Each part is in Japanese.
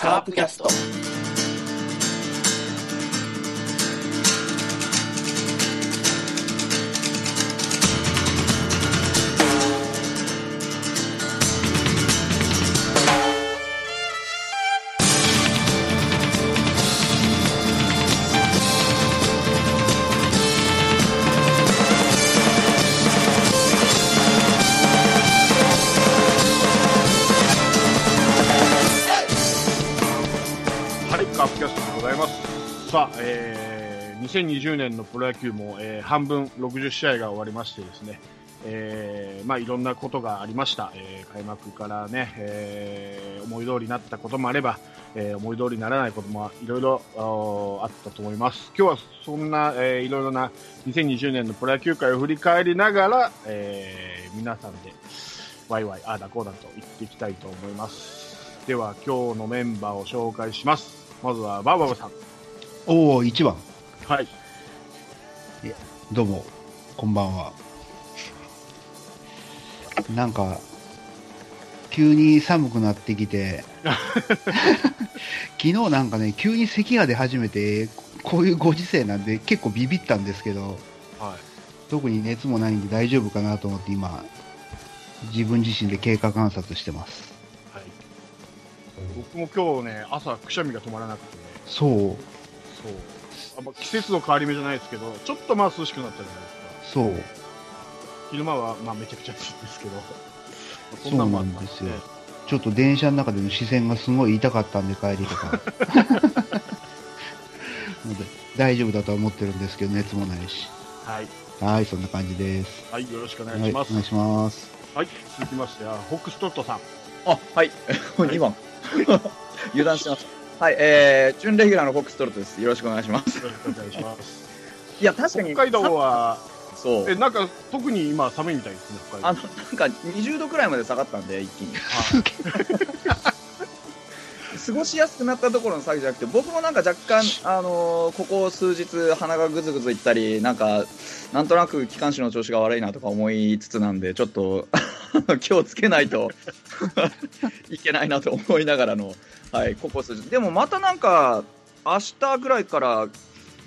カープキャスト。2020年のプロ野球も、えー半分60試合が終わりましてですね、えー、まあいろんなことがありました。えー開幕からね、えー思い通りになったこともあれば、え思い通りにならないこともいろいろあったと思います。今日はそんな、えーいろいろな2020年のプロ野球界を振り返りながら、え皆さんでワイワイ、ああだこうだと言っていきたいと思います。では今日のメンバーを紹介します。まずはバーバブさん。おお、1番。はい。どうも、こんばんは。なんか、急に寒くなってきて、昨日なんかね、急に咳が出始めて、こういうご時世なんで結構ビビったんですけど、はい。特に熱もないんで大丈夫かなと思って今、自分自身で経過観察してます。はい。僕も今日ね、朝くしゃみが止まらなくてね、そう、そう。あまあ季節の変わり目じゃないですけど、ちょっとまあ涼しくなったじゃないですか。そう、昼間はまあめちゃくちゃ暑いんですけど、そうなんもあったですよ。ちょっと電車の中での視線がすごい痛かったんで帰りとか。ので大丈夫だとは思ってるんですけど、熱もないし。はい。はい、そんな感じです。はい、よろしくお願はいい、します。お願いします。はい、続きましては、ホックストットさん。あ、はい。2番。油断してました。はい、えー、準レギュラーのフォックストロットです。よろしくお願いします。よろしくお願いします。いや、確かに。北海道は、そうえ、。なんか特に今寒いみたいですね、北海道。あの、なんか20度くらいまで下がったんで、一気に。過ごしやすくなったところの下げじゃなくて、僕もなんか若干、あのーここ数日鼻がぐずぐずいったり、なんか、なんとなく気管支の調子が悪いなとか思いつつなんで、ちょっと、気をつけないと いけないなと思いながらの、はい、ここ数日。でもまたなんか、明日ぐらいから、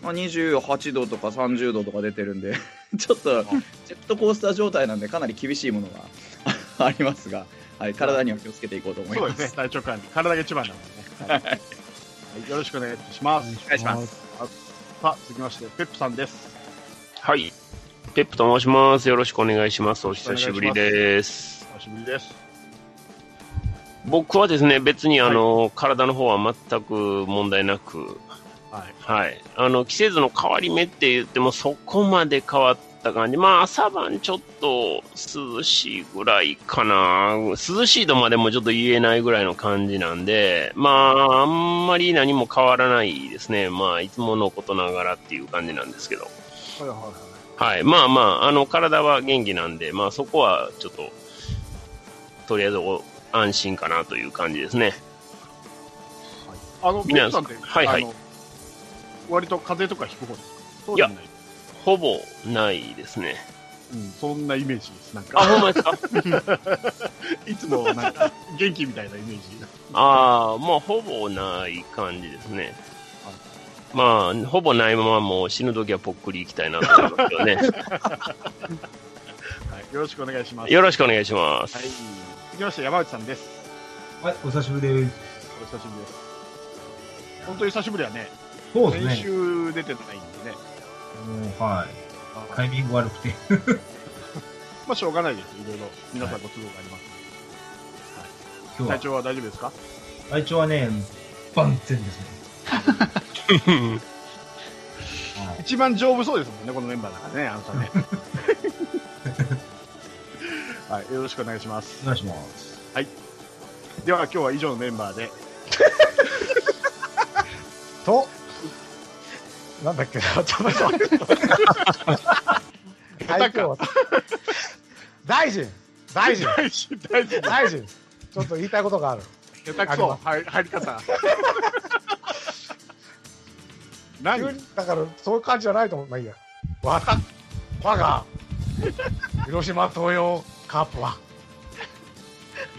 まあ、28度とか30度とか出てるんで、ちょっと、ジェットコースター状態なんで、かなり厳しいものがありますが、はい、体には気をつけていこうと思いま。そうですすね、体調管理。体が一番なんでね。はいはいよろしくお願いします。お願いします。さあ、続きまして、ペップさんです。はい。ペップと申します。よろしくお願いします。お久しぶりです。久しぶりです。僕はですね、別にあの、体の方は全く問題なく、はい。はい。あの、季節の変わり目って言ってもそこまで変わった感じ。まあ、朝晩ちょっと涼しいぐらいかな。涼しいとまでもちょっと言えないぐらいの感じなんで、まあ、あんまり何も変わらないですね。まあ、いつものことながらっていう感じなんですけど。はいはいはい。はい。まあまあ、あの、体は元気なんで、まあそこはちょっと、とりあえずお安心かなという感じですね。あの、ペ皆さんって、はいはい割と風邪とかひく方ですか？い。ほぼないですね。うん、そんなイメージです。なんあ、か、ほんまですか？いつもなんか、元気みたいなイメージ。ああ、まあほぼない感じですね。まあ、ほぼないままもう死ぬ時はぽっくりいきたいなと思いますけどね。はい。よろしくお願いします。よろしくお願いします。はい。続きまして、山内さんです。はい、お久しぶりです。お久しぶりです。本当に久しぶりはね、先そうですね。週出てないんでね。もう、はい。タイミング悪くて。まあ、しょうがないです。いろいろ、皆さんご都合があります。今日は、体調は大丈夫ですか？体調はね、万全ですね。はい一番丈夫そうですもんね、このメンバーだからね、あなたね。はい、よろしくお願いします。お願いします。では、今日は以上のメンバーで、と、なんだっけな、ちょっと待って。大臣大臣大臣、大臣、大臣ちょっと言いたいことがある。下手くそ、はい、入り方。何？だから、そういう感じじゃないと思う。まあいいや。わた、我が、広島東洋カープは、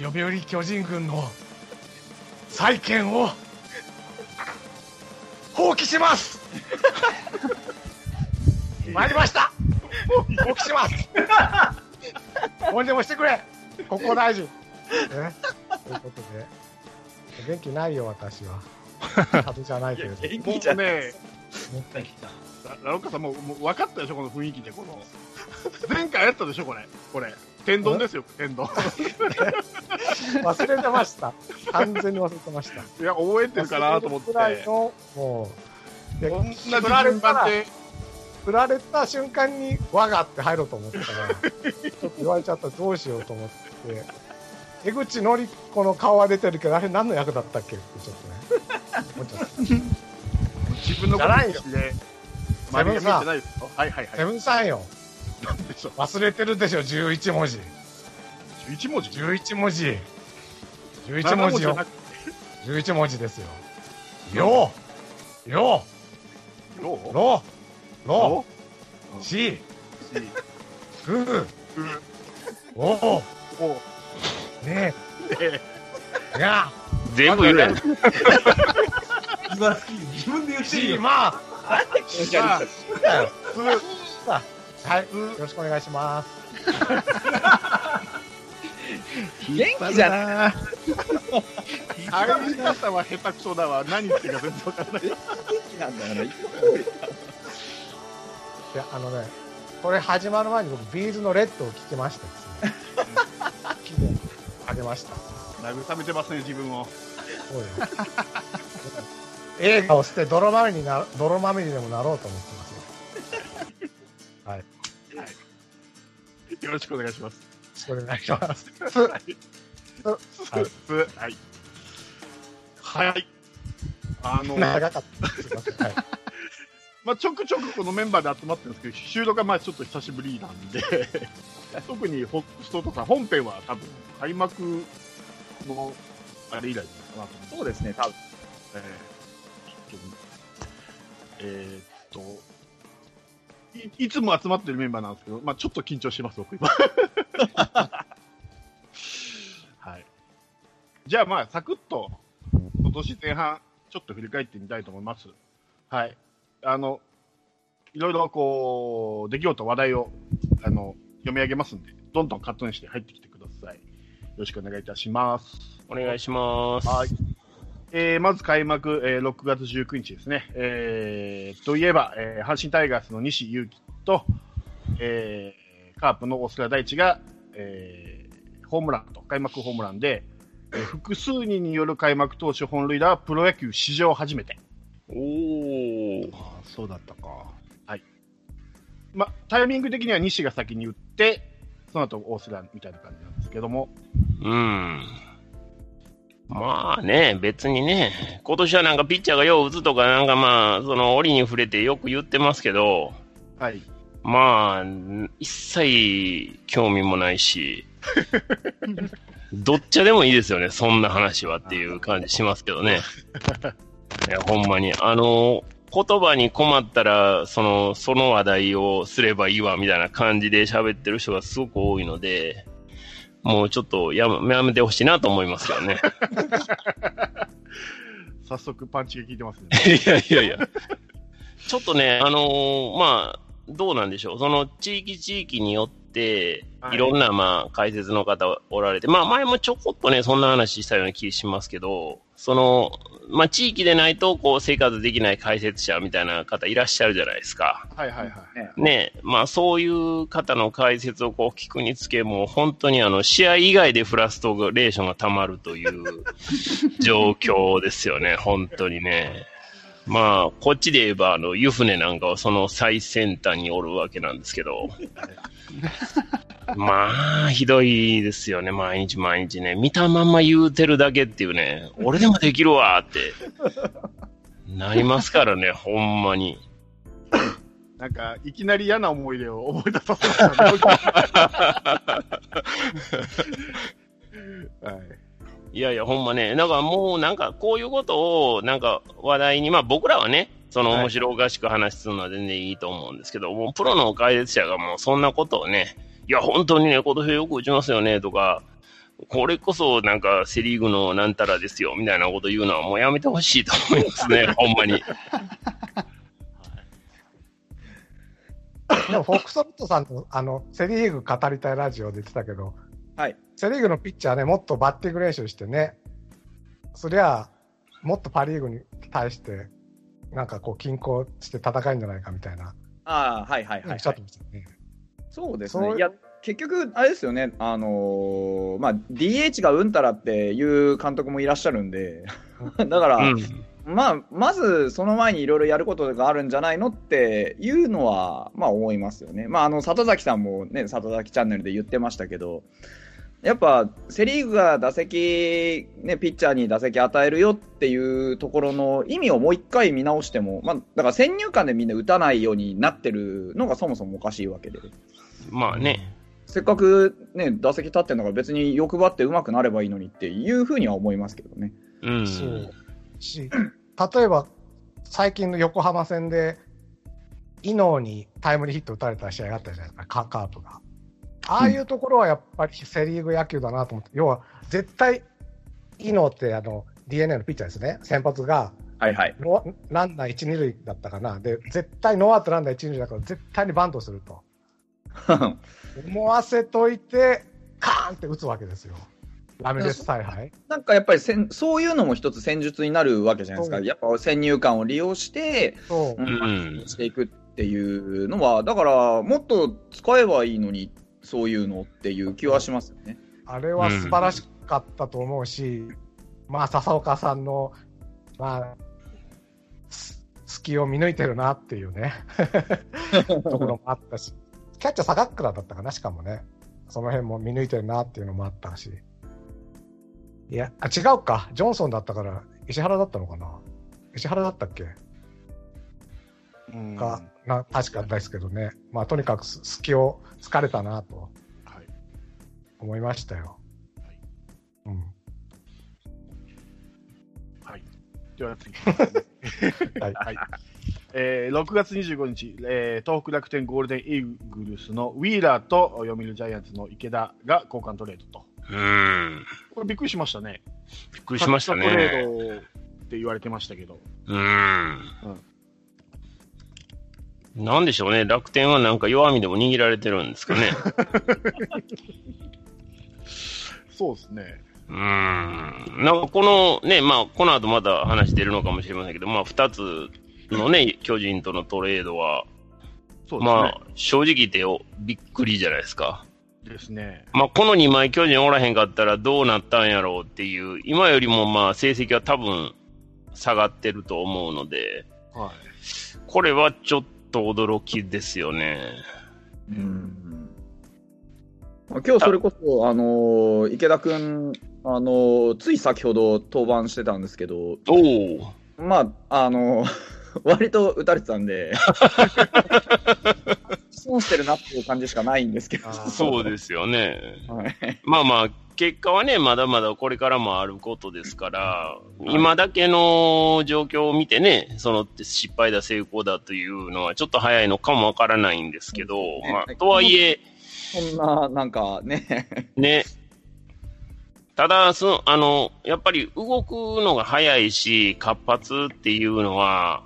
読売巨人軍の再建を放棄します参りました放棄しますどうにでもしてくれ国交大臣ねということで元気ないよ私は派手じゃないけれど元も気じゃね、もったいきた。ララロッカさんもうもう分かったでしょ、この雰囲気で、この。前回やったでしょ、これ。これ。天丼ですよ、天丼。忘れてました完全に忘れてましたいや、覚えてるかなと思って。もうで同じ振られたら振られた瞬間に我がって入ろうと思ったから、ちょっと言われちゃったらどうしようと思って、江口のり子の顔は出てるけど、あれ何の役だったっけ？ってちょっとね、思っちゃった。自分のことにして、周りが見セブンさんてないですよ。はいはいはい。セブンさんよ。忘れてるでしょ、11文字。11文字？11文字。11 7文字よじゃなく。11文字ですよ。よう、よロう、ろう、ろロう、し、し。ぐ、う。おう、おねでえ、が、全部言うやん。言わずき自分で言っていい。まあ、さあ、はい、よろしくお願いします。元気じゃな い入り方は下手くそだわ。何言ってるか全然わからない。元気なんだからいや、あのね、これ始まる前に僕、ビーズのレッドを聞きましたですね。あげました。慰めてますね、自分を。そうよ映画を捨て泥まみれにな、泥まみれにでもなろうと思ってますよ。はい。よろしくお願いします。しくお願いします。はい。はい。あの、長かった。ません。はい。まあ、ちょくちょくこのメンバーで集まってるんですけど、収録がまあちょっと久しぶりなんで、特にホストとか本編は多分開幕のあれ以来かなとそうですね、多分。えーちょっとえーっとい、いつも集まってるメンバーなんですけど、まあちょっと緊張してます、僕今。はい。じゃあまあ、サクッと、今年前半、ちょっと振り返ってみたいと思います。はい。あの、いろいろこう、出来事、話題を、あの、読み上げますんで、どんどんカットにして入ってきてください。よろしくお願いいたします。お願いします。はい。えー、まず開幕、えー、6月19日ですね。えー、といえば、えー、阪神タイガースの西勇輝と、えー、カープの大須賀大地が、えー、ホームランと、開幕ホームランで、えー複数人による開幕投手本塁打はプロ野球史上初めて。おー。あそうだったか。ま、タイミング的には西が先に打って、その後大須賀みたいな感じなんですけども、うん。まあね、別にね、今年はなんかピッチャーがよう打つとか、なんかまあ、その折に触れてよく言ってますけど、はい。まあ、一切興味もないし、どっちでもいいですよね、そんな話はっていう感じしますけどね。いや、ほんまに。あの、言葉に困ったら、その、その話題をすればいいわ、みたいな感じで喋ってる人がすごく多いので、もうちょっとやめやめてほしいなと思いますけどね。早速パンチが効いてますね。いやいやいや。ちょっとね、あのーまあ、どうなんでしょう。その地域地域によって、はいいろんな、まあ、解説の方おられて、まあ、前もちょこっとね、そんな話したような気しますけど、その、まあ、地域でないと、こう、生活できない解説者みたいな方いらっしゃるじゃないですか。はいはいはい。ねまあ、そういう方の解説をこう聞くにつけ、もう本当にあの、試合以外でフラストレーションが溜まるという状況ですよね、本当にね。まあ、こっちで言えば、あの、湯船なんかはその最先端におるわけなんですけど。まあ、ひどいですよね、毎日毎日ね。見たまんま言うてるだけっていうね、俺でもできるわって、なりますからね、ほんまに。なんか、いきなり嫌な思い出を思い出させましたね。はい。いやいや、ほんまね、なんかもうなんかこういうことをなんか話題に、まあ僕らはね、そのはい。面白おかしく話するのは全然いいと思うんですけど、もうプロの解説者がもうそんなことをね、いや本当にね、今年よく打ちますよねとか、これこそなんかセリーグのなんたらですよ、みたいなこと言うのはもうやめてほしいと思いますね、ほんまに。でも、フォックストロットさんと、あの、セリーグ語りたいラジオで言ってたけど、はい。セリーグのピッチャーね、もっとバッティング練習してね、そりゃ、もっとパリーグに対して、なんかこう、均衡して戦えるんじゃないかみたいな、ああ、はいはいはい、はいね。そうですね。いや、結局、あれですよね、あのーまあ、DH がうんたらっていう監督もいらっしゃるんで、だから、うん。まあ、まずその前にいろいろやることがあるんじゃないのっていうのは、まあ思いますよね。まあ、あの、里崎さんもね、里崎チャンネルで言ってましたけど、やっぱ、セリーグが打席、ね、ピッチャーに打席与えるよっていうところの意味をもう一回見直しても、まあ、だから先入観でみんな打たないようになってるのがそもそもおかしいわけで。まあね。せっかくね、打席立ってんだから別に欲張って上手くなればいいのにっていうふうには思いますけどね。うん。そう。し、例えば、最近の横浜戦で、伊能にタイムリーヒット打たれた試合があったじゃないですか、カカープが。ああいうところはやっぱりセ・リーグ野球だなと思って、要は絶対、伊能ってあの DNA のピッチャーですね、先発が。はいはい。ランナー1、2塁だったかな、で絶対ノーアウトランナー1、2塁だから絶対にバントすると。思わせといて、カーンって打つわけですよ、ラミレス采配。なんかやっぱりせんそういうのも一つ戦術になるわけじゃないですか。やっぱ先入観を利用して、そう。うん。うん。していくっていうのは、だからもっと使えばいいのに、そういうのっていう気はしますよね。あれは素晴らしかったと思うし、まあ、笹岡さんの、まあ、す隙を見抜いてるなっていうね、ところもあったし、キャッチャー坂倉だったかな、しかもね、その辺も見抜いてるなっていうのもあったし、いや、あ違うか、ジョンソンだったから、石原だったのかな、石原だったっけ？うん。か、な。確かですけどね、まあ、とにかくす隙を突かれたなと。はい。思いましたよ。うん。はい。では次。はい。はい。えー、6月25日、えー、東北楽天ゴールデンイーグルスのウィーラーと読売ジャイアンツの池田が交換トレードと。うん。これびっくりしましたね。びっくりしましたトレね。ードって言われてましたけど。うん。なんでしょうね。楽天はなんか弱みでも握られてるんですかね。そうですね。うん。なんかこのね、まあ、この後また話出るのかもしれませんけど、まあ、二つのね、巨人とのトレードは、そうですね。まあ、正直言ってよ、びっくりじゃないですか。ですね。まあ、この2枚巨人おらへんかったらどうなったんやろうっていう、今よりもまあ、成績は多分下がってると思うので、はい。これはちょっと驚きですよね。うんまあ今日それこそ、あのー池田君、あのーつい先ほど登板してたんですけど、おお。まあ、あのー 割と打たれてたんで、損してるなっていう感じしかないんですけど。そうですよね。はい。まあまあ、結果はね、まだまだこれからもあることですから、今だけの状況を見てね、その失敗だ、成功だというのはちょっと早いのかもわからないんですけど、ねまあ、とはいえ、そんな、なんかね、ね、ただ、その、あの、やっぱり動くのが早いし、活発っていうのは、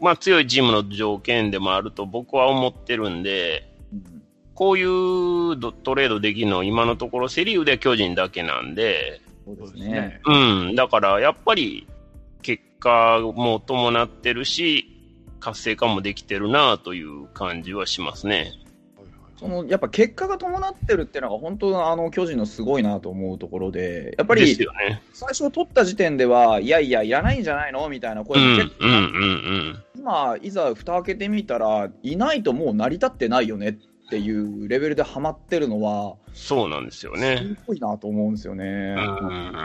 まあ強いチームの条件でもあると僕は思ってるんで、こういうドトレードできるのは今のところセリーグでは巨人だけなんで。そうですね。うん、だからやっぱり結果も伴ってるし、活性化もできてるなという感じはしますね。そのやっぱ結果が伴ってるっていうのが本当あの巨人のすごいなと思うところで、やっぱり。最初取った時点では、いやいや、いらないんじゃないのみたいなう声も結構うん、うん。今、いざ蓋開けてみたら、いないともう成り立ってないよねっていうレベルでハマってるのは、そうなんですよね。すごいなと思うんですよね。う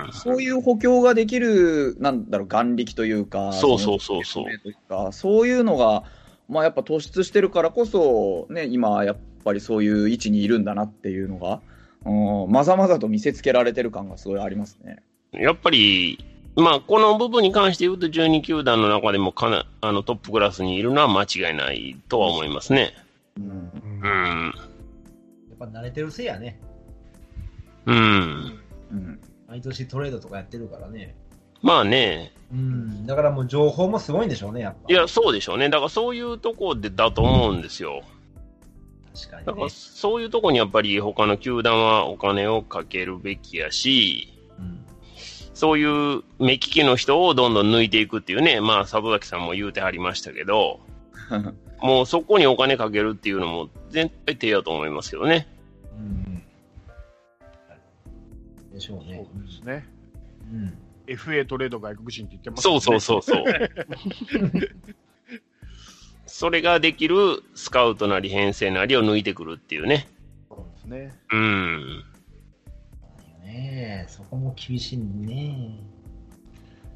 んそういう補強ができる、なんだろう、眼力というか、そうそうそうそうそういうのが、まあやっぱ突出してるからこそ、ね、今やっぱりそういう位置にいるんだなっていうのが、うん、まざまざと見せつけられてる感がすごいありますね。やっぱり、まあ、この部分に関して言うと、12球団の中でもかなあのトップクラスにいるのは間違いないとは思いますね。うんうんうん。やっぱ慣れてるせいやね。うん。うん。毎年トレードとかやってるからね。まあね、うん。だからもう情報もすごいんでしょうね、やっぱ。いや、そうでしょうね。だからそういうとこでだと思うんですよ。確かだからにね。そういうとこにやっぱり他の球団はお金をかけるべきやし、うん。そういう目利きの人をどんどん抜いていくっていうね、まあ、里崎さんも言うてはりましたけど、もうそこにお金かけるっていうのも全体手やと思いますけどね。うん。でしょうそうね。ですね。うん。FA トレード外国人って言ってますそうそうそうそう。それができるスカウトなり編成なりを抜いてくるっていうね。そうですね。うん。ねえ、そこも厳しいね。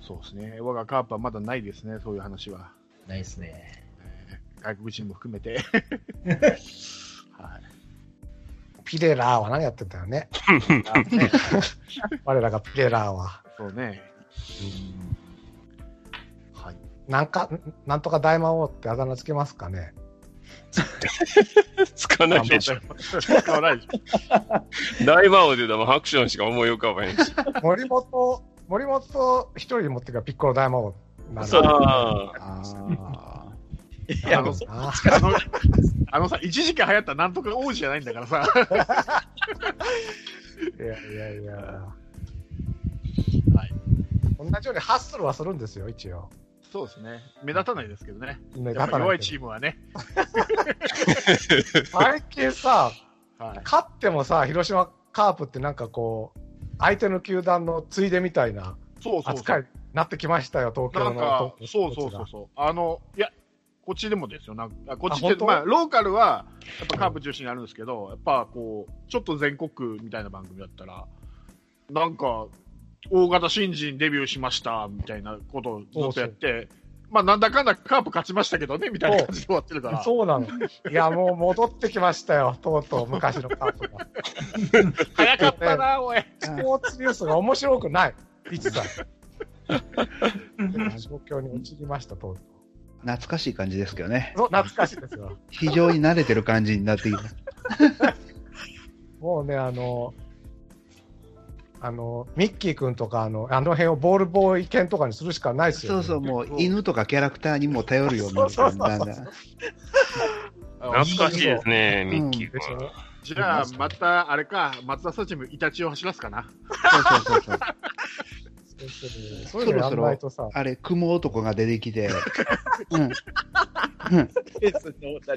そうですね。我がカープはまだないですね、そういう話は。ないっすね。えー外国人も含めて。はい。ピレラーは何やってたよね。あ ね 我らがピレラーは。そうね。はい。なんか、んなんとか大魔王ってあだ名つけますかね？つかないでしょ。使わないでしょ。大魔王で言うとハクションしか思い浮かばへんし。森本、森本一人持ってかピッコロ大魔王なそう。ああの、あのさ、一時期流行ったなんとか王子じゃないんだからさ。いやいやいや。はい。同じようにハッスルはするんですよ、一応。そうですね。目立たないですけどね。ねやっぱ弱いだチームはね。最近さ、はい。勝ってもさ、広島カープってなんかこう、相手の球団のついでみたいなそうそうそう。扱いになってきましたよ、東京のなんかトッ、プそうそうそうそう。あの、いや、こっちでもですよ。なんかこっちって、まあ、ローカルは、やっぱカープ中心になるんですけど、やっぱこう、ちょっと全国区みたいな番組だったら、なんか、大型新人デビューしました、みたいなことをずっとやって、まあ、なんだかんだカープ勝ちましたけどね、みたいな感じで終わってるから。そうなの。いや、もう戻ってきましたよ、とうとう昔のカープが。早かったな、おい。スポーツニュースが面白くない、一切。状況に陥りました、とうとう。懐かしい感じですけどね。そう懐かしいですよ。非常に慣れてる感じになってきた。もうね、あの、あの、ミッキー君とか、あの、あの辺をボールボーイ犬とかにするしかないですよ、ね。そうそう、もう犬とかキャラクターにも頼るようになってだんだ ん。懐かしいですね、うんミッキー君じゃあ、また、あれか、松田サチム、イタチを走らすかな。そうそうそうそう。そういうのやんないとさ、あれ、雲男が出てきて、うん。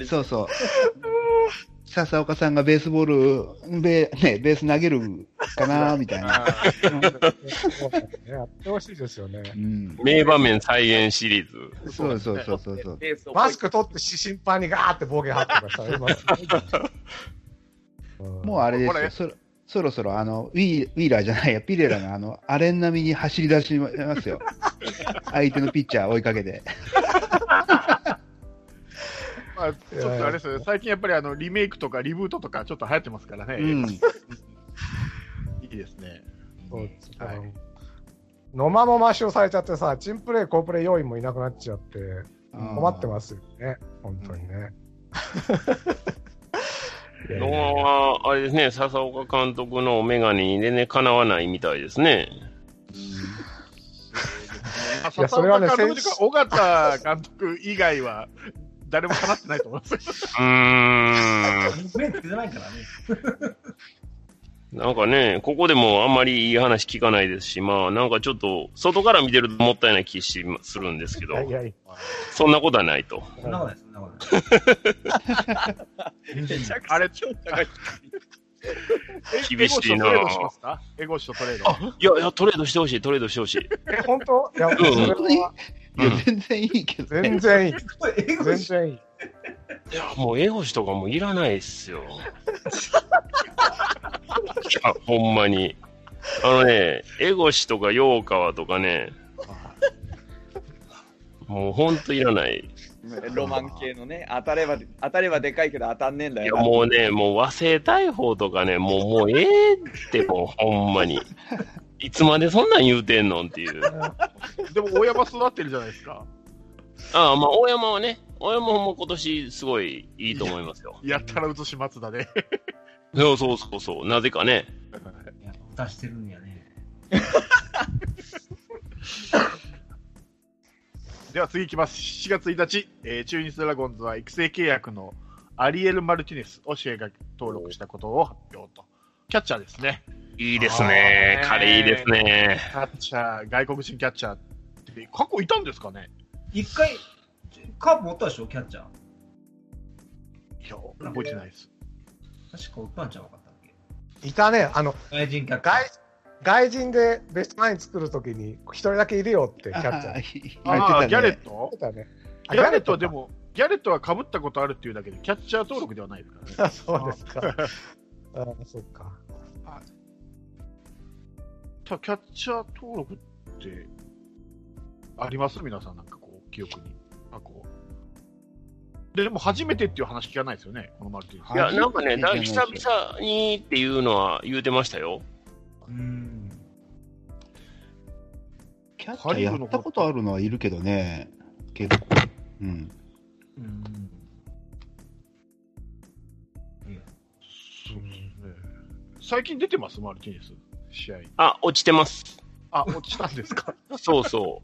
そうそう。笹岡さんがベースボール、ベ,、ね、ベース投げるかな みたいな。やってほしいですよねう。ん。名場面再現シリーズ。そうそうそうそうそう。マスク取って審判にガーって暴言吐ってました。もうあれですよ。そろそろそろ、あの、ウィーウィーラーじゃないや、ピレラが、あの、アレン並みに走り出しますよ。相手のピッチャー追いかけて。まあ、ちょっとあれですよね、最近やっぱりあのリメイクとかリブートとかちょっと流行ってますからね。うん。いいですね。そうですはい野間も抹消されちゃってさ、チンプレー、コープレー要員もいなくなっちゃって、困ってますよね、本当にね。いやいノやアは、あれですね、笹岡監督のメガネに全然かなわないみたいですね。あいやそれはね笹岡監督というか尾形監督以外は誰もかなってないと思います。うーん。ないからね。なんかね、ここでもあんまりいい話聞かないですし、まあなんかちょっと、外から見てるともったいない気しするんですけど、いやいやいそんなことはないと。そんなことない、そんなことない。あれ、厳しいなエゴシとトレードしますか？エゴシとトレード。いやいや、トレードしてほしい、トレードしてほしい。や、え、本当？いや、本当にや、全然いいけどね。全然いい。全然いい。いや、もうエゴシとかもういらないっすよ。いや、ほんまに。あのね、エゴシとかヨーカワとかね、もうほんといらない。ロマン系のね、当たれば、当たればでかいけど当たんねえんだいや。もうね、もう和製大砲とかね、もう、もうええって、もうほんまに。いつまでそんなん言うてんのっていう。でも大山育ってるじゃないですか。ああ、まあ、大山はね、大山も今年すごいいいと思いますよ。やったら映し松田で。そうそうそうそう、なぜかね。出してるんやね。では次いきます。7月1日、えー中日ドラゴンズは育成契約のアリエル・マルティネスを試合が登録したことを発表と。キャッチャーですね。いいですね。彼いいですね。キャッチャー、外国人キャッチャーって過去いたんですかね？一回、カープ持ったでしょ、キャッチャー。いや、覚えてないです。確かおったんちゃうかったっけ？いたね、あの、外人キャッチャー外。外人でベストナイン作るときに、一人だけいるよってキャッチャーああ、ギャレットギャレットはでかも、ギャレットは被ったことあるっていうだけで、キャッチャー登録ではないですからね。あ そうですか。あそっか。キャッチャー登録って、あります？皆さん、なんかこう、記憶に。過去。で、でも初めてっていう話聞かないですよね、このマルティネスいや、なんかね、久々にっていうのは言うてましたよ。うん。キャッチャーやったことあるのはいるけどね、結構。うん。うん。そうですね。最近出てます？マルティネス。試合。あ、落ちてます。あ、落ちたんですか？そうそ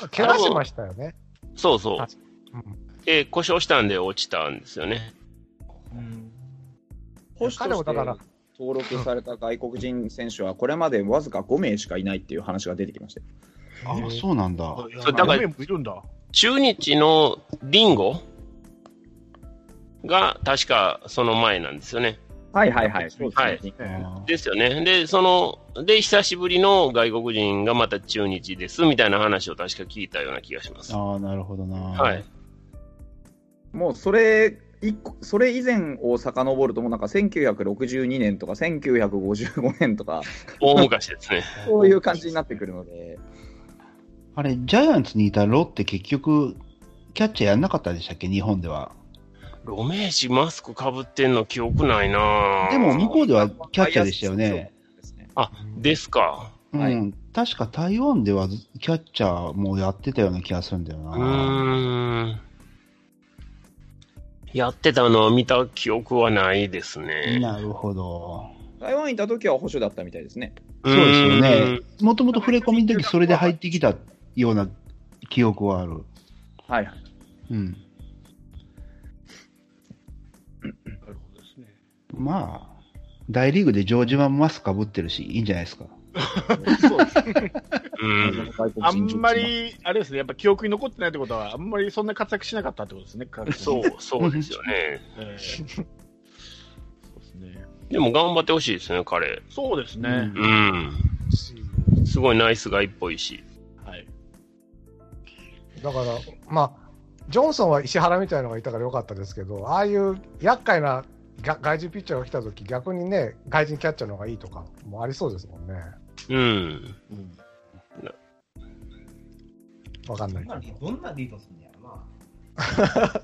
なんか怪我しましたよね。う。そうそうあ。うんえー故障したんで落ちたんですよね。うん。保守として彼もだから登録された外国人選手は、これまでわずか5名しかいないっていう話が出てきましたよ。あ、そうなんだ。そうだから4名もいるんだ。中日のリンゴが確かその前なんですよね。はいはいはい。そうですね。はいですよね。で、その、で、久しぶりの外国人がまた中日ですみたいな話を確か聞いたような気がします。あー、なるほどな。はい。もうそれそれ以前を遡ると、もうなんか1962年とか1955年とか、大昔ですね。そういう感じになってくるので、あれ、ジャイアンツにいたロって結局、キャッチャーやんなかったでしたっけ、日本では。ロメージマスクかぶってんの記憶ないなぁでも、向こうではキャッチャーでしたよね。ですね。ですか。うん、はい確か台湾ではキャッチャーもやってたような気がするんだような。ーん。やってたのを見た記憶はないですね。なるほど。台湾にいた時は保守だったみたいですね。そうですよねん。もともと触れ込みの時それで入ってきたような記憶はある。はいはい。うん。まあ、大リーグでジョージマンマスクかぶってるし、いいんじゃないですか。そうですね。うん。あんまり、あれですね、やっぱ記憶に残ってないってことは、あんまりそんな活躍しなかったってことですね、そう、そうですよね。えーそうですね。でも頑張ってほしいですね、彼。そうですね。うん。すごいナイスガイっぽいし。はい。だから、まあ、ジョンソンは石原みたいなのがいたからよかったですけど、ああいう厄介なが外人ピッチャーが来たとき、逆にね、外人キャッチャーの方がいいとかもありそうですもんね。うん。うんわかんないどんけど。なリどんなリードすんねやろな。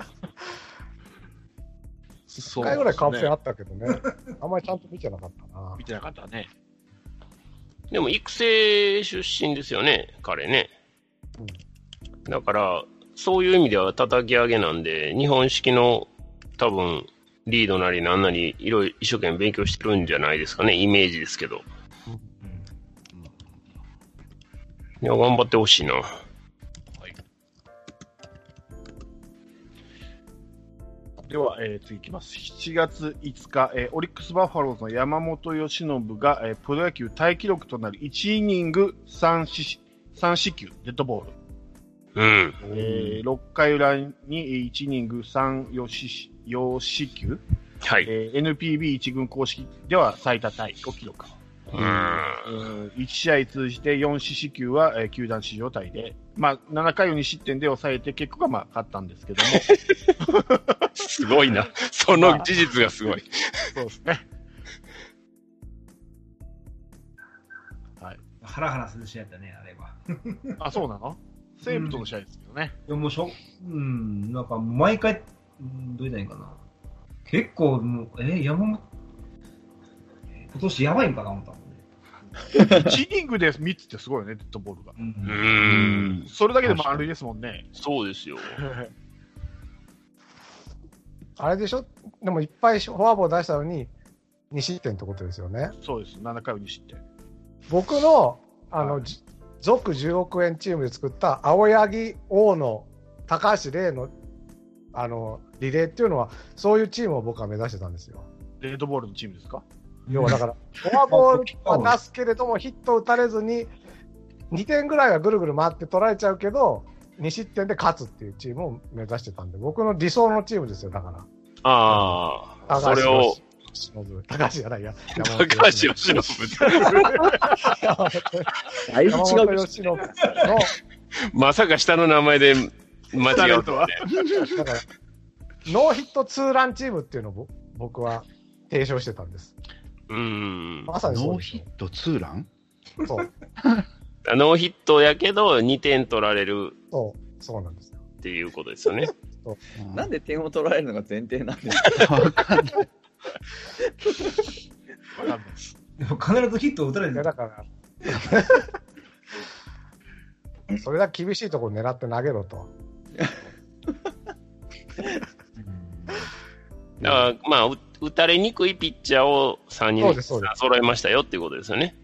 一回ぐらいカープ戦あったけどね、あんまりちゃんと見てなかったな見。てなかったね。でも育成出身ですよね、彼ね。だから、そういう意味では叩き上げなんで、日本式の多分、リードなりなんなり、いろいろ一生懸命勉強してるんじゃないですかね、イメージですけど。いや、頑張ってほしいな。では、えー次いきます。7月5日、えーオリックス・バファローズの山本由伸が、えープロ野球タイ記録となる1イニング3四3四球、デッドボール。うん。えー6回裏に1イニング3四四四四球、はい。えー NPB1 軍公式では最多タイを記録。うん。えー1試合通じて4四死球は、えー球団史上タイで、まあ、7回を2失点で抑えて、結果がまあ勝ったんですけども、すごいな。その事実がすごい。そうですね。はい。ハラハラする試合だったね、あれは。あ、そうなの？西武との試合ですけどね。でもしょ、うん、なんか毎回、うんどう言ったらいかな。結構もう、え、山本、今年やばいんかな、思ったもんね。1イニングで3つってすごいよね、デッドボールが。う。うんん。それだけで満塁ですもんね。そうですよ。あれでしょ？でもいっぱいフォアボール出したのに、2失点ってことですよね。そうです。7回を2失点。僕の、あの、はいじ続10億円チームで作った青柳、大野、高橋玲の、あの、リレーっていうのは、そういうチームを僕は目指してたんですよ。レッドボールのチームですか？要はだから、フォアボールは出すけれども、ヒット打たれずに、2点ぐらいはぐるぐる回って取られちゃうけど、2失点で勝つっていうチームを目指してたんで、僕の理想のチームですよ、だから。ああ、それを、忍高橋じゃないや。高橋由伸。だいぶ山違う本由伸の、まさか下の名前で間違うとはね。だから、ノーヒットツーランチームっていうのをぼ僕は提唱してたんです。うん。まさにそノーヒットツーラン？そう、ノーヒットやけど2点取られるそう、そうなんですよ。っていうことですよね。なんで点を取られるのが前提なんですか？わかんない。わかんない必ずヒットを打たれるんだだから、それだけ厳しいところ狙って投げろと。だから、まあ、う打たれにくいピッチャーを3人揃えましたよっていうことですよね。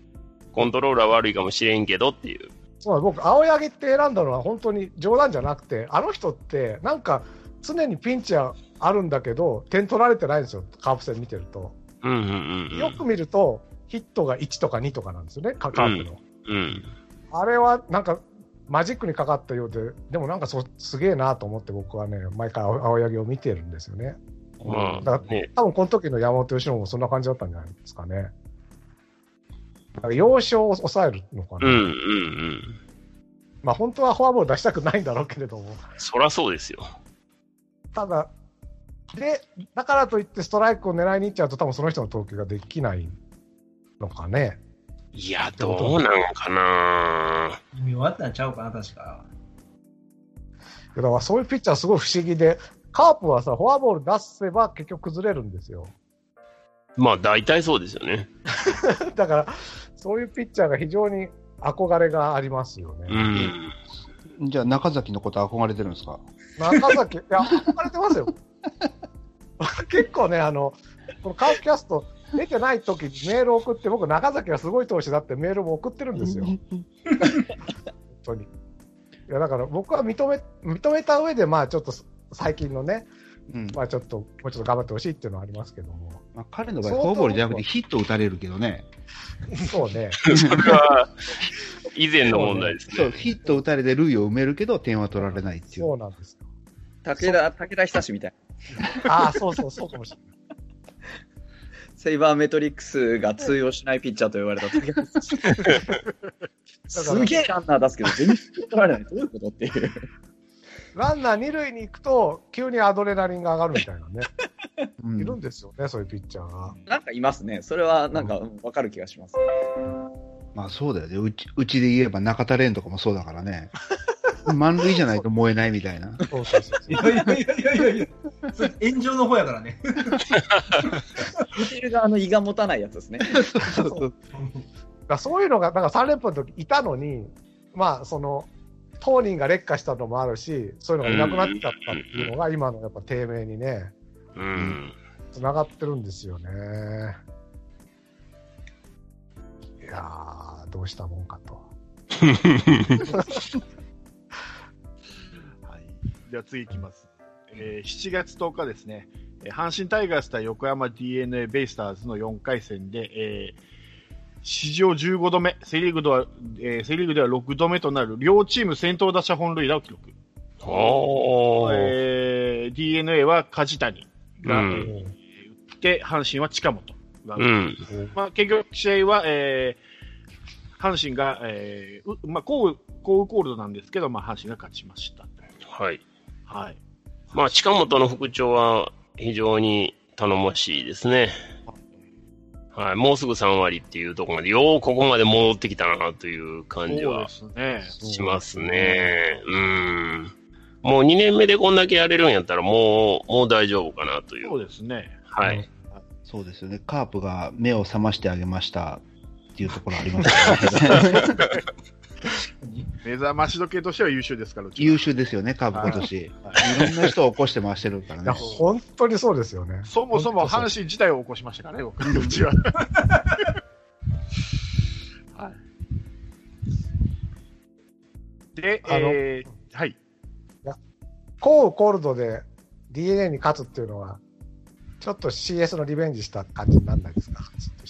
コントロールは悪いかもしれんけどっていう。そう僕、青柳って選んだのは本当に冗談じゃなくて、あの人って、なんか常にピンチはあるんだけど、点取られてないんですよ、カープ戦見てると。うんうんうんうん。よく見ると、ヒットが1とか2とかなんですよね、カカープの。うん。あれはなんかマジックにかかったようで、でもなんかそすげえなと思って僕はね、毎回青青柳を見てるんですよね。まあ、だからね。多分この時の山本由伸もそんな感じだったんじゃないですかね。だから要所を抑えるのかな。うんうんうん。まあ本当はフォアボール出したくないんだろうけれども。そらそうですよ。ただ、で、だからといってストライクを狙いに行っちゃうと多分その人の投球ができないのかね。いや、どうなんかな見終わったんちゃうかな、確か。だからそういうピッチャーすごい不思議で、カープはさ、フォアボール出せば結局崩れるんですよ。まあ、大体そうですよね。だから、そういうピッチャーが非常に憧れがありますようね。ん。じゃあ中崎のこと憧れてるんですか？中崎、いや、憧れてますよ。結構ね、あの、このカープキャスト出てない時にメール送って、僕、中崎がすごい投手だってメールも送ってるんですよ。本当に。いや、だから僕は認め、認めた上で、まあちょっと最近のね、うんまあちょっと、もうちょっと頑張ってほしいっていうのはありますけども。まあ、彼の場合、フォアボールじゃなくてヒット打たれるけどね。そうね。それは、以前の問題ですそう、ね。ヒット打たれて塁を埋めるけど、点は取られないっていう。そうなんですよ。武田、武田久志みたいな。ああ、そうそう、そうかもしれない。セイバーメトリックスが通用しないピッチャーと言われた武田 久志。すげえランナー出すけど、全然取られない。どういうことっていう。ランナー二塁に行くと、急にアドレナリンが上がるみたいなね。うんいるんですよね、そういうピッチャーが。なんかいますね。それはなんかうんわかる気がします。まあそうだよね。うちうちで言えば中田蓮とかもそうだからね。満塁じゃないと燃えないみたいな。そうそうそういやいやいやいやいやそれ炎上の方やからね。見てる側の胃が持たないやつですね。そうそうだからそういうのが、なんか3連覇の時いたのに、まあ、その、当人が劣化したのもあるし、そういうのがいなくなっちゃったっていうのが、今のやっぱ低迷にね、うん。つながってるんですよね。いやー、どうしたもんかと。はい。では次いきます。えー7月10日ですね、えー阪神タイガース対横浜 DNA ベイスターズの4回戦で、えー史上15度目、セリーグでは、えーセリーグでは6度目となる両チーム先頭打者本塁打を記録。おー。えー DNA は梶谷が、うんえー打って、阪神は近本がうん。まあ、結局、試合は、えー阪神が、えーうまあ、降雨、降雨コールドなんですけど、まあ、阪神が勝ちました。はい。はい。まあ、近本の副長は非常に頼もしいですね。はい。もうすぐ3割っていうところまで、ようここまで戻ってきたなという感じはそうですね。しますね。うん。もう2年目でこんだけやれるんやったら、もう、もう大丈夫かなといそうう。ですね。はい。そうですよね。カープが目を覚ましてあげましたっていうところありますよね。目覚まし時計としては優秀ですから、優秀ですよね、カープ今年。いろんな人を起こして回してるからいや、ね。本当にそうですよね。そもそも阪神自体を起こしましたからね、僕 うちは。はい、で、あのえーはい。コールコールドで DNA に勝つっていうのは、ちょっと CS のリベンジした感じにならないですか？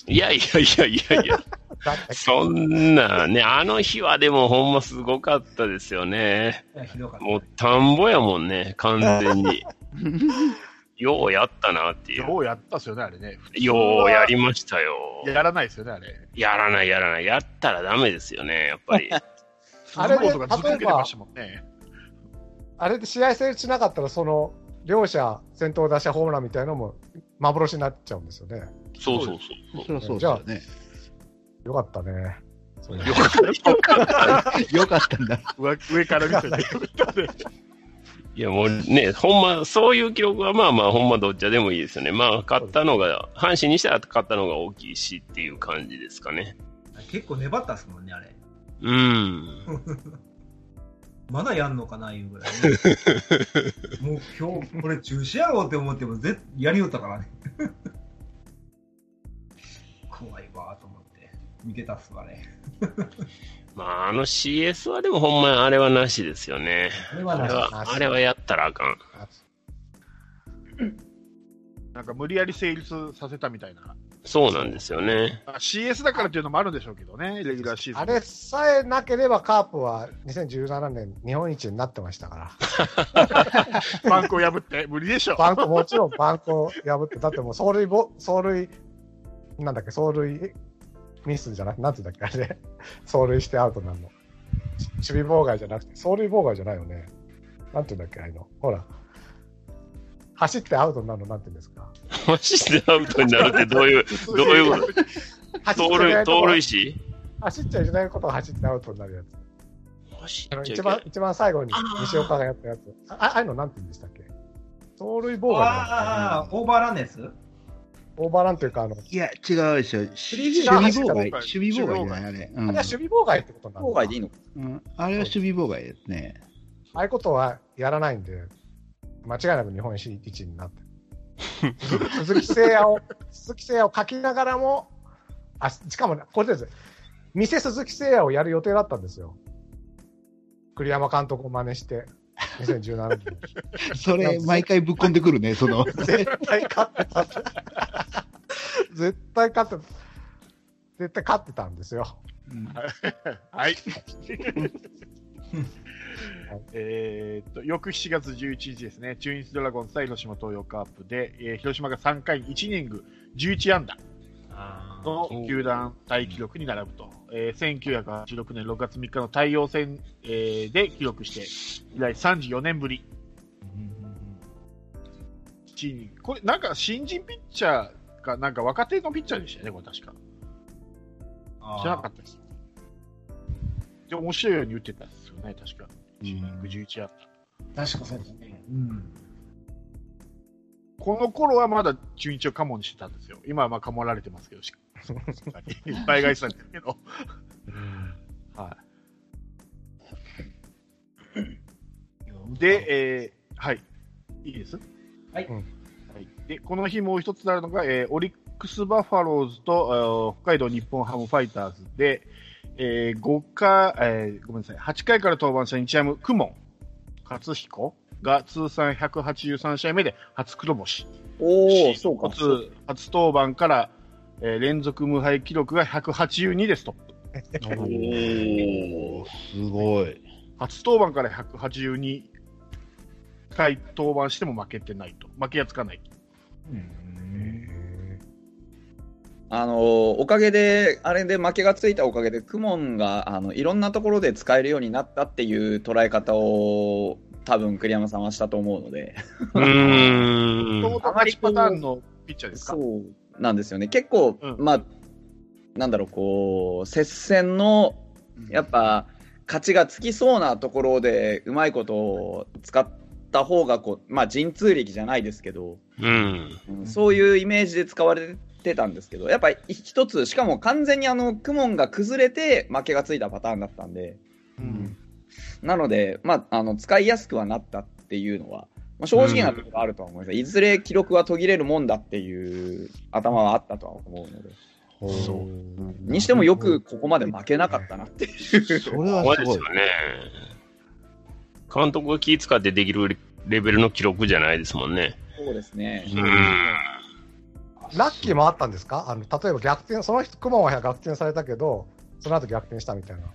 いやいやいやいやいや、そんなね、あの日はでもほんますごかったですよね。もう田んぼやもんね、完全に。ようやったなっていう。ようやったっすよね、あれね。ようやりましたよ。やらないですよね、あれ。やらないやらない。やったらダメですよね、やっぱり。あれで鈴本がずっと受けてましたもんね。あれで試合成立しなかったら、その、両者先頭打者ホームランみたいなのも幻になっちゃうんですよね。そうそうそう。そりゃそうですよね。よかったね。よかった。よかったんだ。上上から見てね。いやもうね、ほんま、そういう記録はまあまあ、ほんまどっちでもいいですよね。まあ、勝ったのが、阪神にしたら勝ったのが大きいしっていう感じですかね。結構粘ったっすもんね、あれ。うん。まだやんのかな、いうぐらい、ね。もう今日、これ中止やろうって思っても、ぜやりよったからね。怖いわ、と思って。見てたっすわね。まあ、あの CS はでもほんまにあれはなしですよね。あれはなしあれは、あれはやったらあかん。なんか無理やり成立させたみたいな。そうなんですよね。まあ CS だからっていうのもあるんでしょうけどね、レギュラーシーズン。あれさえなければカープは2017年日本一になってましたから。バンクを破って無理でしょ。バンコ、もちろんバンコ破って、だってもう走塁ぼ、走塁、なんだっけ、走塁ミスじゃなくて、なんて言うんだっけ、あれ。走塁してアウトになるの。守備妨害じゃなくて、走塁妨害じゃないよね。なんて言うんだっけ、ああいうの。ほら。走ってアウトになるの、なんて言うんですか？走ってアウトになるってどういう、どういうこと？走盗塁、盗塁しし走っちゃいけないことを走ってアウトになるやつ。走あのっちゃいけない、。一番一番最後に西岡がやったやつ。あああいうのなんて言うんでしたっけ？盗塁妨害ああ、オーバーランです？オーバーランっていうか、あの、いや、違うですよ。守が備妨害。走守備妨害じゃない、あれ。うんあれは守備妨害ってことなんだ郊外でいいのうんあれは守備妨害ですね。ああいうことはやらないんで、間違いなく日本一になってる。鈴木誠也を、鈴木誠也を書きながらも、あ、しかもね、これです。店鈴木誠也をやる予定だったんですよ。栗山監督を真似して、2017年。それ、毎回ぶっ込んでくるね、その。絶対勝ってた。絶対勝ってた。絶対勝ってたんですよ。はい。えーっと、翌7月11日ですね、中日ドラゴンズ対広島東洋カープで、えー広島が3回1イニング11安打。あの球団タイ記録に並ぶと、えー1986年6月3日の太陽戦、えーで記録して、以来34年ぶり、1イニング。これ、なんか新人ピッチャーか、なんか若手のピッチャーでしたよね、これ確か。あ知らなかったです。で、面白いように打ってたんですよね、確か。1イニング11安打。確かそうですね。うん。この頃はまだ中日をカモにしてたんですよ。今はまあカモられてますけど、し いっぱい返されてるけど。はい。で、えーはい。いいです？はいうんはい。で、この日もう一つなるのが、えーオリックスバファローズと、えー北海道日本ハムファイターズで、えー5回、えーごめんなさい、8回から登板した日ハム、クモン、勝彦が通算183試合目で初黒星。おお、そうか。初初登板から、えー連続無敗記録が182でストップ。おー、すごい。初登板から182回登板しても負けてないと。負けがつかない。あのーおかげで、あれで負けがついたおかげで、クモンが、あの、いろんなところで使えるようになったっていう捉え方を、多分栗山さんはしたと思うので、うーん。もともと勝ちパターンのピッチャーですか？そうなんですよね。結構、うんまあ、なんだろう、こう、接戦の、やっぱ、勝ちがつきそうなところで、うまいことを使った方が、こう、まあ、陣痛力じゃないですけど、うん。うんそういうイメージで使われてたんですけど、やっぱり一つ、しかも完全にあの、クモンが崩れて負けがついたパターンだったんで、うんなので、まあ、あの、使いやすくはなったっていうのは、まあ、正直なところがあるとは思います。いずれ記録は途切れるもんだっていう頭はあったとは思うので。そうにしてもよくここまで負けなかったなっていう。それはすごいそうですよ。ね。監督が気使ってできるレベルの記録じゃないですもんね。そうですね。うん。ラッキーもあったんですか？あの、例えば逆転、その人、クモンは逆転されたけど、その後逆転したみたいなっ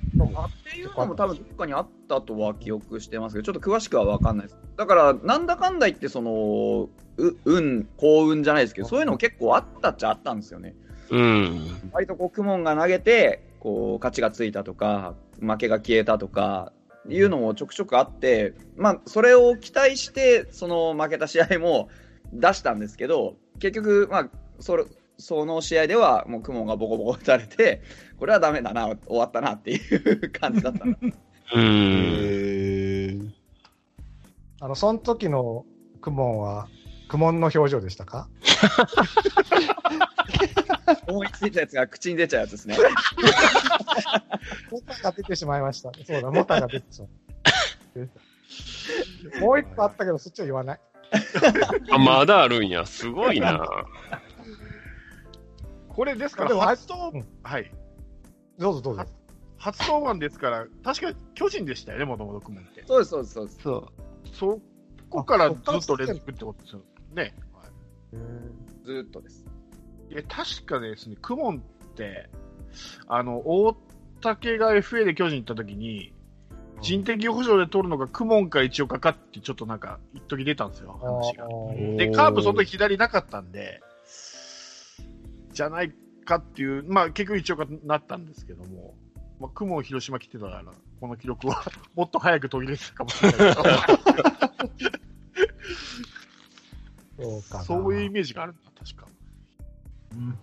ていうのも多分どっかにあったとは記憶してますけど、ちょっと詳しくは分かんないです。だから、なんだかんだ言って、その、う運、幸運じゃないですけど、そういうのも結構あったっちゃあったんですよね。うん。割とこう、クモンが投げて、こう、勝ちがついたとか、負けが消えたとか、いうのもちょくちょくあって、まあ、それを期待して、その負けた試合も出したんですけど、結局、まあ、それ、その試合では、もうクモンがボコボコ打たれて、これはダメだな、終わったなっていう感じだったんだ。うん。あの、その時のクモンは、クモンの表情でしたか？思いついたやつが口に出ちゃうやつですね。モタが出てしまいました。そうだ、モタが出てしまった。もう一個あったけど、そっちは言わない。あ、まだあるんや。すごいな。これですから、初登うんはい。どうぞどうぞ。初登板ですから、確か巨人でしたよね、もともと組むって。そうです、そうです、そうです。そう。そこからずっと連続ってことですよね。ずーっとです。いや、確かですね、クモンって、あの、大竹が FA で巨人行った時に、人的補助で取るのがクモンか一応かかって、ちょっとなんか、一時出たんですよ、話が。で、カーブその時左なかったんで、じゃないかっていう、まあ結局一応かなったんですけども、まあ、クモン広島来てたから、この記録は もっと早く途切れてたかもしれないけど、そうかな。そういうイメージがあるんだ、確か。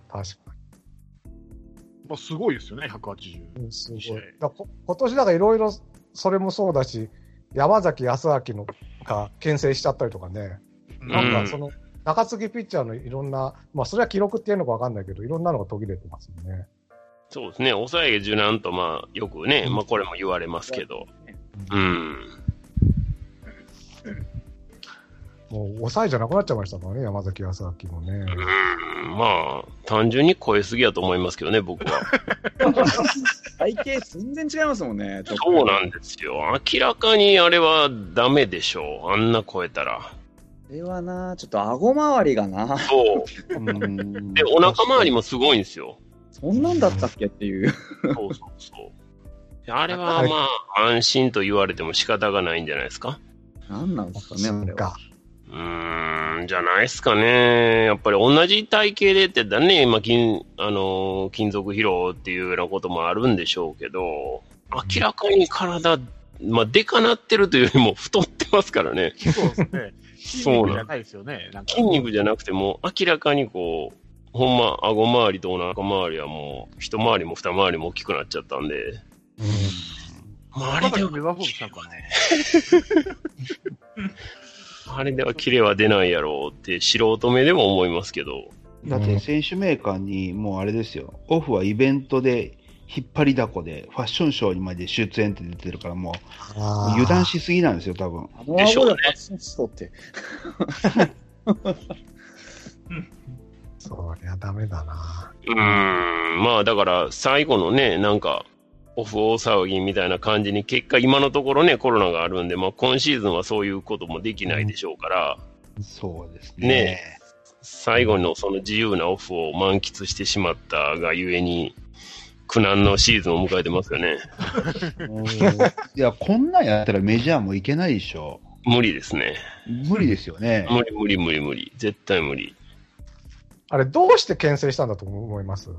確かまあすごいですよね、180。に。うんすごい。だ今年だからいろいろ、それもそうだし、山崎康明のが牽制しちゃったりとかね。なんかその、中継ぎピッチャーのいろんな、まあそれは記録っていうのかわかんないけど、いろんなのが途切れてますよね。そうですね。抑え柔軟と、まあ、よくね、まあ、これも言われますけど。うん。もう抑えじゃなくなっちゃいましたからね、山崎康明もね。うん、まあ、単純に超えすぎやと思いますけどね、僕は。体型全然違いますもんね。そうなんですよ。明らかにあれはダメでしょう。あんな超えたら。これはな、ちょっと顎周りがな、そう。うんで、お腹周りもすごいんですよ。そんなんだったっけっていう。そうそうそう。あれはまあ、安心と言われても仕方がないんじゃないですか？なんなんですかね、あれは。そうか。うーん、じゃないですかね。やっぱり同じ体型でってだね、まあ、金、あのー金属疲労っていうようなこともあるんでしょうけど、明らかに体、まあ、でかなってるというよりも太ってますからね。そうですね。筋肉じゃないですよね。なんか。筋肉じゃなくても、明らかにこう、ほんま、顎周りとお腹周りはもう、一回りも二回りも大きくなっちゃったんで、まあ、あれでは、まだメガフォークしたんかね。あれではキレは出ないやろうって素人目でも思いますけど、だって選手メーカーにもうあれですよ、オフはイベントで引っ張りだこで、ファッションショーにまで出演って出てるから、もう油断しすぎなんですよ、多分。あのでしょうね顎で発信しそうって。そりゃダメだな。うーん、まあだから最後のね、なんか、オフ大騒ぎみたいな感じに、結果今のところね、コロナがあるんで、まあ今シーズンはそういうこともできないでしょうから、そうですね。ね最後のその自由なオフを満喫してしまったがゆえに、苦難のシーズンを迎えてますよね。うんいや、こんなんやったらメジャーもいけないでしょ。無理ですね。無理ですよね。無理無理無理無理。絶対無理。あれ、どうして牽制したんだと思います？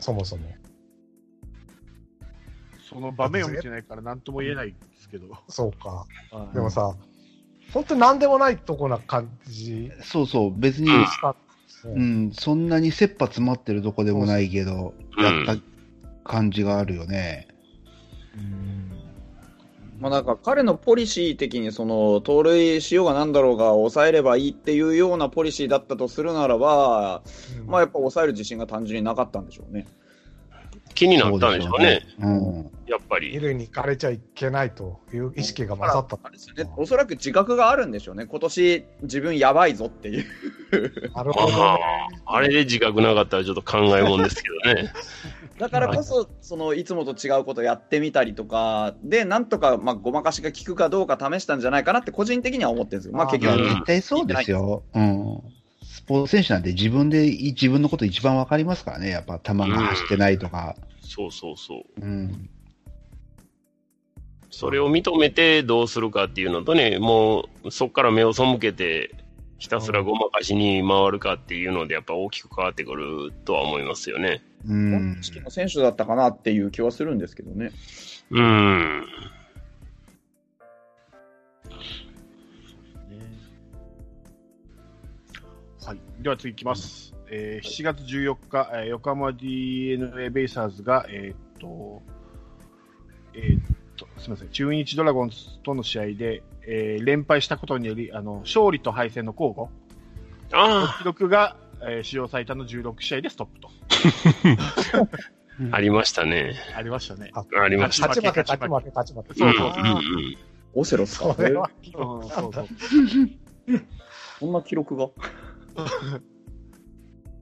そもそも。その場面を見てないから何とも言えないですけど。そうか。でもさ、本当に何でもないとこな感じそうそう、別に、うんそんなに切羽詰まってるとこでもないけど、うんやった感じがあるよね。まあなんか彼のポリシー的にその盗塁しようがなんだろうが抑えればいいっていうようなポリシーだったとするならば、まあやっぱ抑える自信が単純になかったんでしょうね。気になったんでしょうね。うん。やっぱり。二塁に行かれちゃいけないという意識が勝ったあれですよね、おそらく自覚があるんでしょうね。今年自分やばいぞっていう。なるほどまあね。、あれで自覚なかったらちょっと考えもんですけどね。だからこそ、そのいつもと違うことやってみたりとか、で、なんとか、まあ、ごまかしが効くかどうか試したんじゃないかなって個人的には思ってるんですよ。まあ、結局、そうですよ。うん。スポーツ選手なんて自分で自分のこと一番わかりますからね。やっぱ球が走ってないとか。そうそうそう。うん。それを認めてどうするかっていうのとね、もうそこから目を背けて、ひたすらごまかしに回るかっていうので、やっぱ大きく変わってくるとは思いますよね。うん。選手だったかなっていう気はするんですけどね。うん。はい。では次いきます。えー7月14日、えー横浜 DNA ベイサーズが、えーっと、えーっと、すみません、中日ドラゴンズとの試合で、えー連敗したことにより、あの、勝利と敗戦の交互記録が、えー史上最多の16試合でストップと。あ、ありましたね。ありましたね。ありました。勝ち負け、勝ち負け、勝ち負け。そうそううんうオセロスか。それは、うん、そうそう。こんな記録が？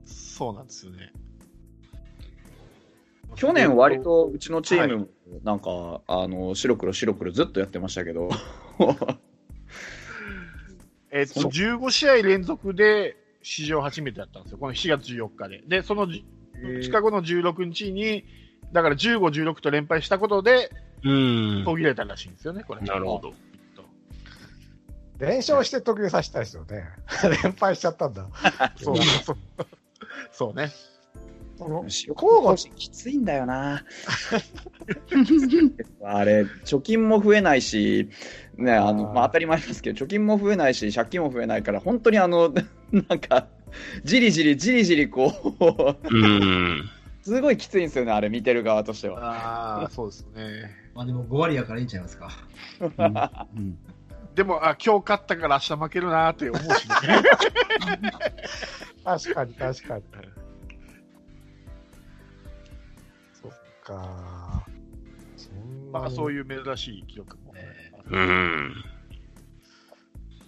そうなんですよね。去年割とうちのチーム、なんか、あの、白黒白黒ずっとやってましたけど。えっと、15試合連続で史上初めてだったんですよ。この7月14日で。で、そのじ2日後の16日に、だから15、16と連敗したことでうん。途切れたらしいんですよね、これ。なるほど。連勝して途切れさせたいですよね。連敗しちゃったんだ。そ うそう。そうね。この交互きついんだよな。あれ、貯金も増えないし、ね、あの、まあ、当たり前ですけど、貯金も増えないし、借金も増えないから、本当にあの、なんか、じりじりじりじりこう、うん。すごいきついんですよね、あれ見てる側としては。ああ、そうですね。まあでも5割やからいいんちゃいますか。うんでも、あ、今日勝ったから明日負けるなーって思うしね。確かに、確かに。そっか。そんなまあ、にそういう珍しい記録も。うん。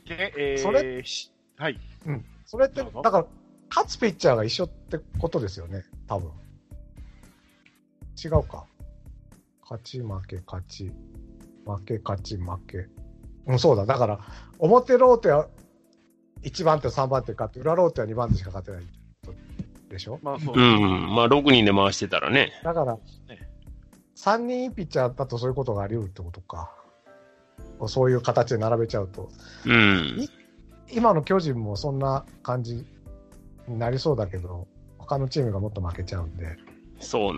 で、えー、それしはい。うん。それって、だから、勝つピッチャーが一緒ってことですよね、多分。違うか。勝ち、負け、勝ち。負け、勝ち、負け。うん、そうだ。だから、表ローテは1番手、3番手勝って、裏ローテは2番手しか勝てないでしょ？まあ、そう。うん。まあ、6人で回してたらね。だからね、3人いいピッチャーだとそういうことがあり得るってことか。そういう形で並べちゃうと。うん。今の巨人もそんな感じになりそうだけど、他のチームがもっと負けちゃうんで。そう